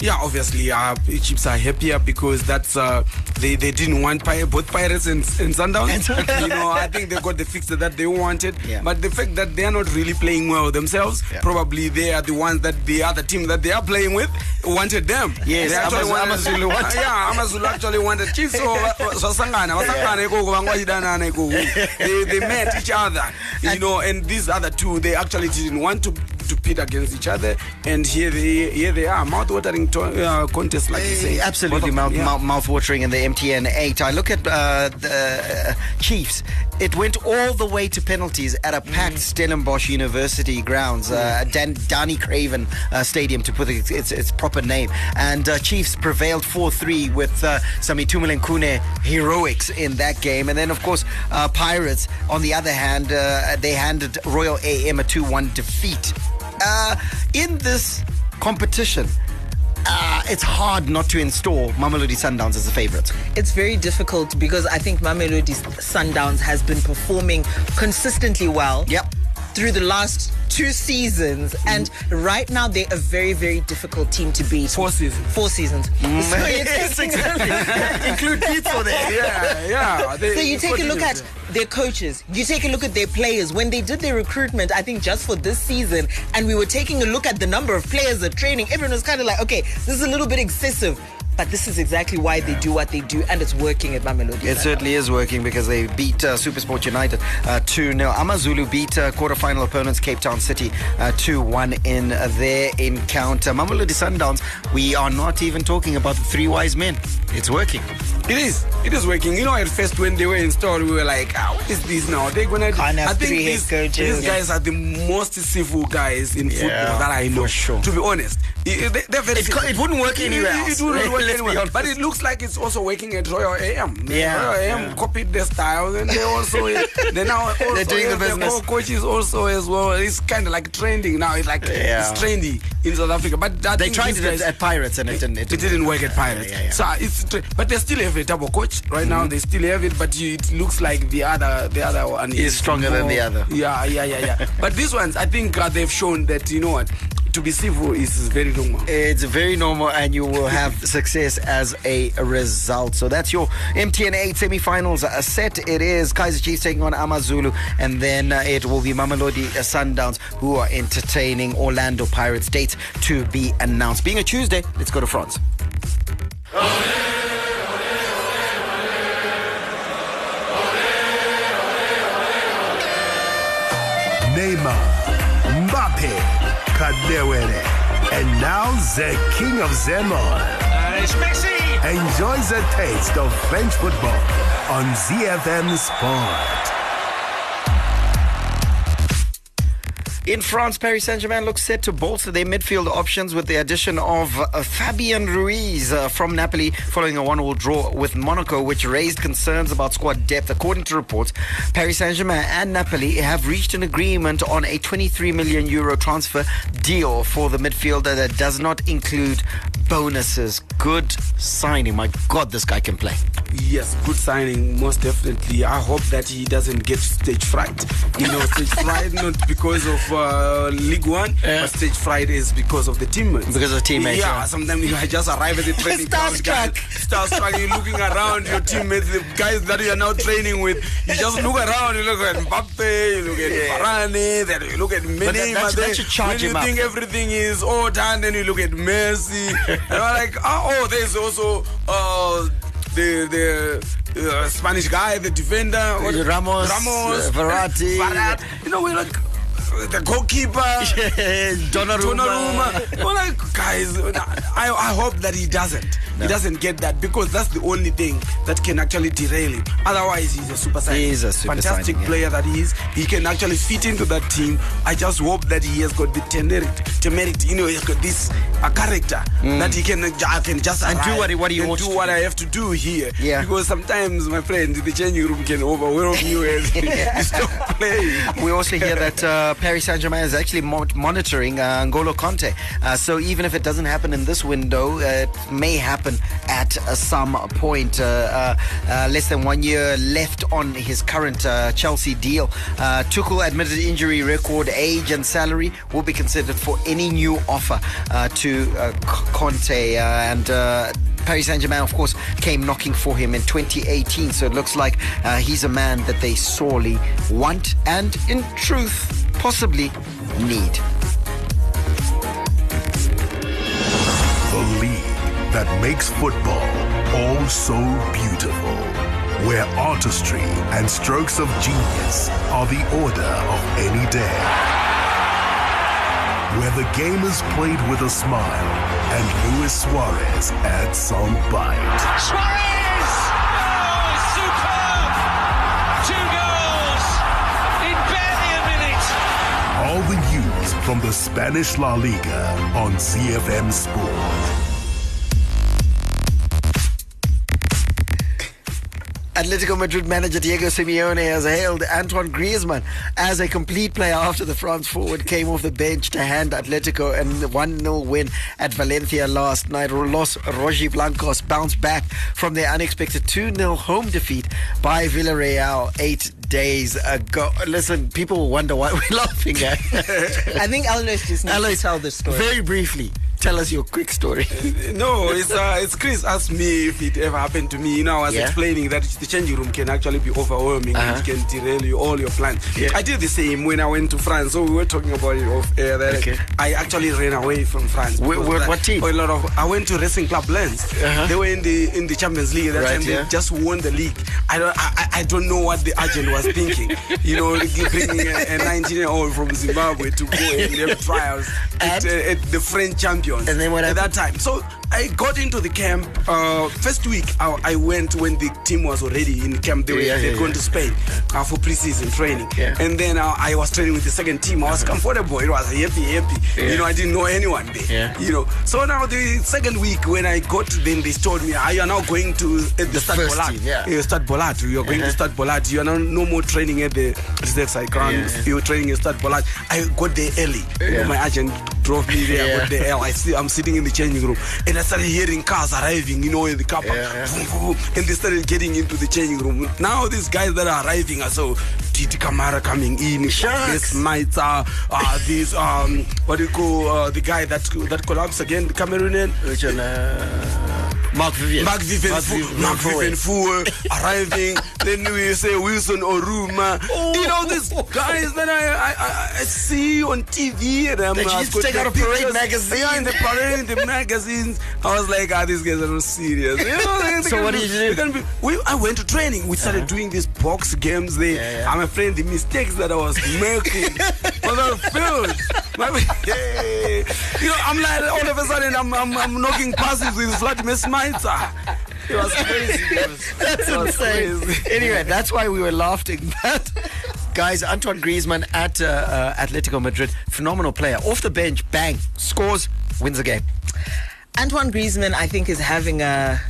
Yeah, obviously, uh, Chiefs are happier because that's uh, they they didn't want Pir- both Pirates and, and Sundowns. you know, I think they got the fixture that they wanted. Yeah. But the fact that they are not really playing well themselves, probably they are the ones that the other team that they are playing with wanted them. Yes, they actually Amaz- wanted, Amazulu wanted- yeah, Amazulu actually wanted Chiefs. So vasangana vasangana ikoko vangwachidanana ikoko. They they met each other, you know, and these other two they actually didn't want to to pit against each other, and here they here they are mouth-watering to, uh, contest like you say. Absolutely Both mouth, them, yeah. mouth, mouth-watering in the MTN 8. I look at uh, the uh, Chiefs. It went all the way to penalties at a packed Stellenbosch University grounds, uh, Dan, Danny Craven uh, Stadium to put its, its, its proper name. And uh, Chiefs prevailed 4-3 with uh, some Itumeleng heroics in that game. And then, of course, uh, Pirates, on the other hand, uh, they handed Royal AM a 2-1 defeat. Uh, in this competition, uh, it's hard not to install Mamelodi Sundowns as a favorite. It's very difficult because I think Mamelodi Sundowns has been performing consistently well. Yep. Through the last two seasons, and right now they're a very, very difficult team to beat. Four seasons. Four seasons. Mm. So you're Yes, exactly. Include Pitso there. Yeah, yeah. They- so you take a look at their coaches, you take a look at their players. When they did their recruitment, I think just for this season, and we were taking a look at the number of players that training, everyone was kind of like, okay, this is a little bit excessive. But this is exactly why they do what they do, and it's working at Mamelodi. It certainly is working because they beat uh, Supersport United uh, 2 0. Amazulu beat uh, quarterfinal opponents Cape Town City uh, 2 1 in uh, their encounter. Mamelodi Sundowns, we are not even talking about the three wise men. It's working. It is. It is working. You know, at first when they were installed, we were like, ah, what is this now? They're gonna. Can't I think these, these guys are the most civil guys in football that I know. for sure. To be honest, I- I- they, very It it wouldn't work anywhere It- else. It wouldn't work anywhere. But it looks like it's also working at Royal AM. Yeah, Royal AM yeah. copied their style, and they also they now also They're doing the have their business. co-coaches also as well. It's kind of like trending now. It's like Yeah. it's trendy in South Africa. But They tried it at, guys- at Pirates and it didn't. it didn't work at Pirates. Yeah, yeah. So uh, it's but they still have a double coach right now. They still have it, but you, it looks like the other the other one Is stronger than the other. Yeah, yeah, yeah, yeah. but these ones, I think uh, they've shown that you know what to be civil is very normal. It's very normal, and you will have success as a result. So that's your MTN 8 semi-finals uh, set. It is Kaiser Chiefs taking on Amazulu, and then uh, it will be Mamelodi uh, Sundowns who are entertaining Orlando Pirates. Dates to be announced. Being a Tuesday, let's go to France. Neymar, Mbappe, Kadewere, and now the king of them all. And it's Messi. Enjoy the taste of French football on ZFM Sport. In France, Paris Saint-Germain looks set to bolster their midfield options with the addition of uh, Fabian Ruiz uh, from Napoli following a one-all draw with Monaco, which raised concerns about squad depth. According to reports, Paris Saint-Germain and Napoli have reached an agreement on a 23 million euro transfer deal for the midfielder that does not include bonuses. Good signing. My God, this guy can play. Yes, good signing, most definitely. I hope that he doesn't get stage fright. You know, stage fright not because of uh, League One, but stage fright is because of the teammates. Because of teammates, Yeah, yeah. sometimes you just arrive at the training ground. Starstruck, you're looking around your teammates, the guys that you are now training with. You just look around, you look at Mbappe, you look at Varane, then you look at that- Menema. that should- that then should charge when you him up. think everything is all done, then you look at Messi. and I'm like, oh, oh, there's also uh, the the uh, Spanish guy, the defender, Ramos, Ramos, uh, Verratti. Verratti. You know, we're like the goalkeeper, Donnarumma. Donnarumma. We're like, guys, I, I hope that he doesn't. He doesn't get that because that's the only thing that can actually derail him. Otherwise, he's a super signing. He is a super fantastic signing, yeah. player that he is. He can actually fit into that team. I just hope that he has got the temerit, temerit you know, he's got this a character that he can, I can just Mm. And do what he- what he and wants do to what do. I have to do here. Yeah. Because sometimes, my friend, the changing room can overwhelm you as you stop playing. We also hear that uh, Paris Saint Germain is actually monitoring uh, Kanté. Uh, so even if it doesn't happen in this window, uh, it may happen at some point. Uh, uh, less than one year left on his current Chelsea deal. Tuchel admitted injury record, age, and salary will be considered for any new offer to Kanté. And Paris Saint Germain, of course, came knocking for him in 2018. So it looks like uh, he's a man that they sorely want and, in truth, possibly need. The league that makes football all so beautiful. Where artistry and strokes of genius are the order of any day. Where the game is played with a smile and Luis Suarez adds some bite. Suarez! Oh, superb! Two goals in barely a minute. All the news from the Spanish La Liga on ZFM Sport. Atletico Madrid manager Diego Simeone has hailed Antoine Griezmann as a complete player after the France forward came off the bench to hand Atletico a 1-0 win at Valencia last night. Los Rojiblancos bounced back from their unexpected 2-0 home defeat by Villarreal eight days ago. Listen, people wonder why we're laughing at. I think Alois just needs Alois, to tell this story. Very briefly, tell us your quick story. No, it's uh, it's Chris asked me if it ever happened to me. You know, I was Yeah. explaining that the changing room can actually be overwhelming. Uh-huh. It can derail you all your plans. Yeah. I did the same when I went to France. So we were talking about it off air. That Okay. I actually ran away from France. Wh- because wh- that- what team? A lot of. I went to Racing Club Lens. Uh-huh. They were in the in the Champions League. That Right, time yeah. they just won the league. I don't I, I- don't know what the agent was thinking. you know, bringing a 19 year old from Zimbabwe to go and have trials at, And? uh, at the French And then what at that time. So I got into the camp. Uh, first week, I, I went when the team was already in camp. They were Yeah, yeah, yeah. to Spain uh, for preseason training. And then uh, I was training with the second team. I was comfortable. It was happy, happy. You know, I didn't know anyone there. You know. So now the second week when I got, then they told me, "Ah, you are now going to at the, The Bollaert. team, yeah. Uh, Stade Bollaert. You are going Uh-huh. to start Bollaert. You are now no more training at the reserve side ground. Yeah, yeah. You're training at Stade Bollaert. I got there early. You know, my agent drove me there. I got there early. I see, I'm sitting in the changing room and I started hearing cars arriving, you know, in the car park. Yeah, yeah. And they started getting into the changing room. Now these guys that are arriving are so Titi Camara coming in, Sharks. this Maita, uh, this um, what do you call uh, the guy that that collapsed again, the Cameroonian. Which one? Uh, Mark Vivian. Mark Vivian, Mark Fu- Vivian Mark Vivian Foe uh, arriving. then we say Wilson Oruma. Oh. You know these guys that I, I, I, see on TV. And I'm, That you I've used to take out of Parade magazine. Yeah, in the parade, in the magazines. I was like, ah, these guys are not serious. You know, they- they So what be- did you do? they be- we, I went to training. We started uh-huh. doing these box games there. Yeah, yeah. I'm afraid the mistakes that I was making was on film. My- Hey. You know, I'm like, all of a sudden, I'm, I'm, I'm knocking passes with Vladimir Smicer. It was crazy. It was- That's it was insane. crazy. Anyway, that's why we were laughing. But Guys, Antoine Griezmann at uh, uh, Atletico Madrid, phenomenal player. Off the bench, bang, scores, wins the game. Antoine Griezmann, I think, is having a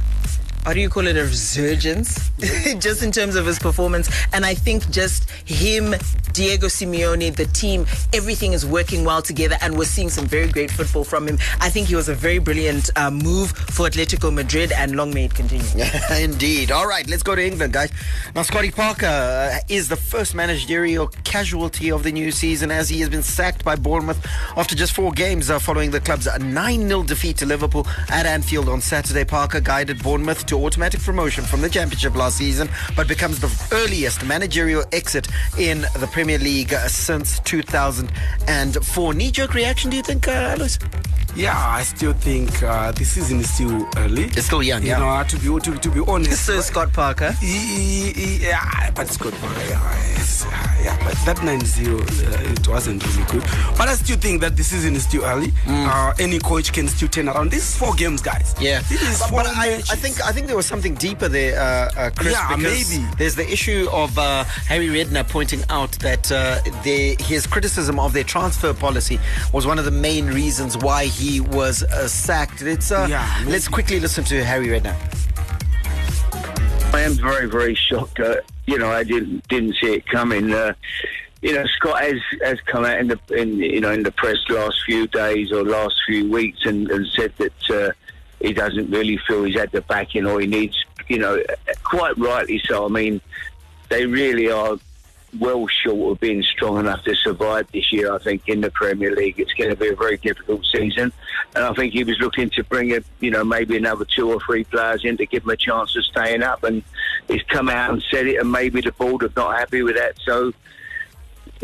how do you call it a resurgence? Just in terms of his performance. And i think just him diego simeone the team everything is working well together and we're seeing some very great football from him. I think he was a very brilliant uh, move for atletico madrid and long may it continue. Indeed. All right let's go to england guys. Now scotty parker uh, is the first managerial casualty of the new season as he has been sacked by bournemouth after just four games uh, following the club's 9-0 defeat to liverpool at anfield on saturday. Parker guided bournemouth to to automatic promotion from the Championship last season, but becomes the earliest managerial exit in the Premier League since 2004. Knee jerk reaction, do you think, uh, Alois? Yeah, I still think uh, the season is still early. It's still young, you yeah. know, to be to, to be honest. So Scott Parker. Yeah, but Scott Parker, yeah, yeah, but that 9-0, uh, it wasn't really good. But I still think that the season is still early. Mm. Uh, any coach can still turn around. This is four games, guys. Yeah, this is but, four but I, I, think I think there was something deeper there, uh, uh Chris. Yeah, maybe. There's the issue of uh, Harry Redknapp pointing out that uh, they, his criticism of their transfer policy was one of the main reasons why he was sacked. Let's yeah, let's quickly listen to Harry Redknapp. I am very, very shocked. Uh, you know, I didn't didn't see it coming. Uh, you know, Scott has, has come out in the in you know in the press last few days or last few weeks and, and said that uh, he doesn't really feel he's had the backing or he needs. You know, quite rightly so. I mean, they really are well short of being strong enough to survive this year. I think in the Premier League, it's going to be a very difficult season, and I think he was looking to bring a, you know, maybe another two or three players in to give them a chance of staying up, and he's come out and said it, and maybe the board are not happy with that. So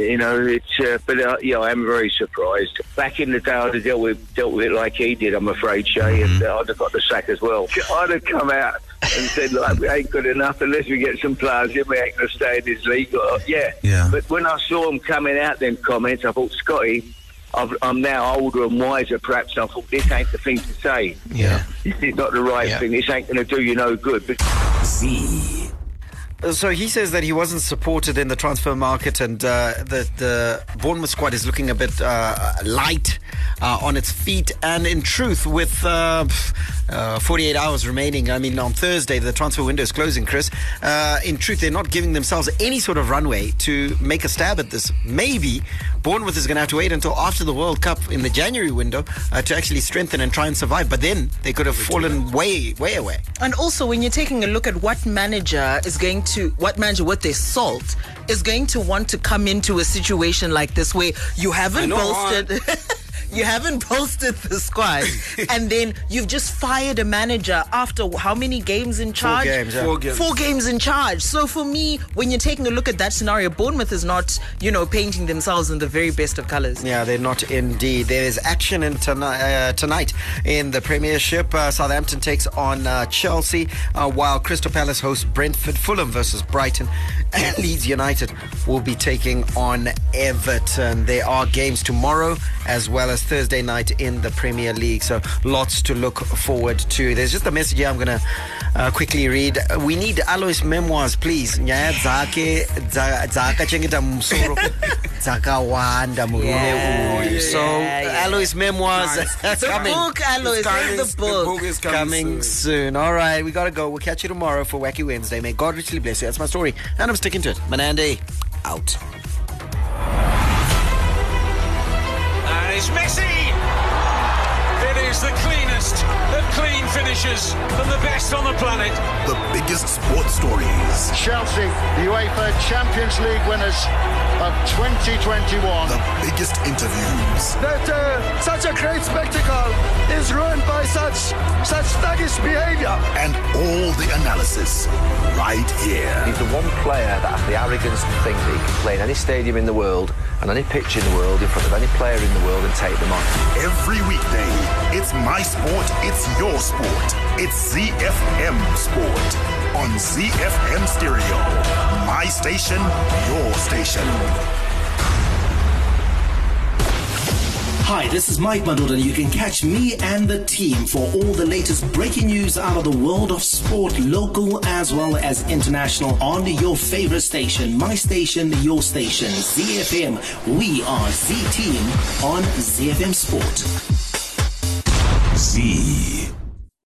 you know, it's uh, but uh, yeah, I am very surprised. Back in the day, I'd have dealt with dealt with it like he did. I'm afraid, Shay, mm-hmm. and uh, I'd have got the sack as well. I'd have come out and said like we ain't good enough unless we get some players in. We ain't going to stay in this league. Or, yeah. yeah. But when I saw him coming out, them comments, I thought, Scotty. i am now older and wiser, perhaps. I thought this ain't the thing to say. Yeah, this is not the right yeah. thing. This ain't going to do you no good. But- Z. So he says that he wasn't supported in the transfer market, and uh, that the Bournemouth squad is looking a bit uh, light uh, on its feet. And in truth, with uh, uh, 48 hours remaining, I mean, on Thursday the transfer window is closing. Chris, uh, in truth, they're not giving themselves any sort of runway to make a stab at this. Maybe Bournemouth is going to have to wait until after the World Cup in the January window to actually strengthen and try and survive. But then they could have fallen way, way away. And also, when you're taking a look at what manager is going to what manager with their salt is going to want to come into a situation like this where you haven't bolstered you haven't posted the squad, and then you've just fired a manager after how many games in charge? Four games, yeah. Four games. Four games in charge. So for me, when you're taking a look at that scenario, Bournemouth is not, you know, painting themselves in the very best of colours. Yeah, they're not indeed. There is action in tonight, uh, tonight in the Premiership. Uh, Southampton takes on uh, Chelsea, uh, while Crystal Palace hosts Brentford, Fulham versus Brighton, and Leeds United will be taking on Everton. There are games tomorrow as well as Thursday night in the Premier League. So lots to look forward to. There's just a message here I'm going to uh, quickly read. We need Alois memoirs, please. nyaya dzake dzakachengeta musoro dzakawanda murume uyu so Alois memoirs nice. coming. The book, Alois, coming, the book. The book is coming, coming soon. soon. All right, we got to go. We'll catch you tomorrow for Wacky Wednesday. May God richly bless you. That's my story. And I'm sticking to it. Manande, out. Messi! It is the cleanest of clean finishes and the best on the planet. The biggest sports stories. Chelsea, UEFA Champions League winners of 2021. The biggest interviews. That uh, such a great spectacle is ruined by such such thuggish behaviour. And all the analysis right here. He's the one player that has the arrogance to think that he can play in any stadium in the world and any pitch in the world in front of any player in the world and take them on. Every weekday, it's my sport, it's your sport. It's ZFM Sport on ZFM Stereo. My station, your station. Hi, this is Mike Madoda, and you can catch me and the team for all the latest breaking news out of the world of sport, local as well as international, on your favorite station, my station, your station, ZFM. We are Z Team on ZFM Sport. Z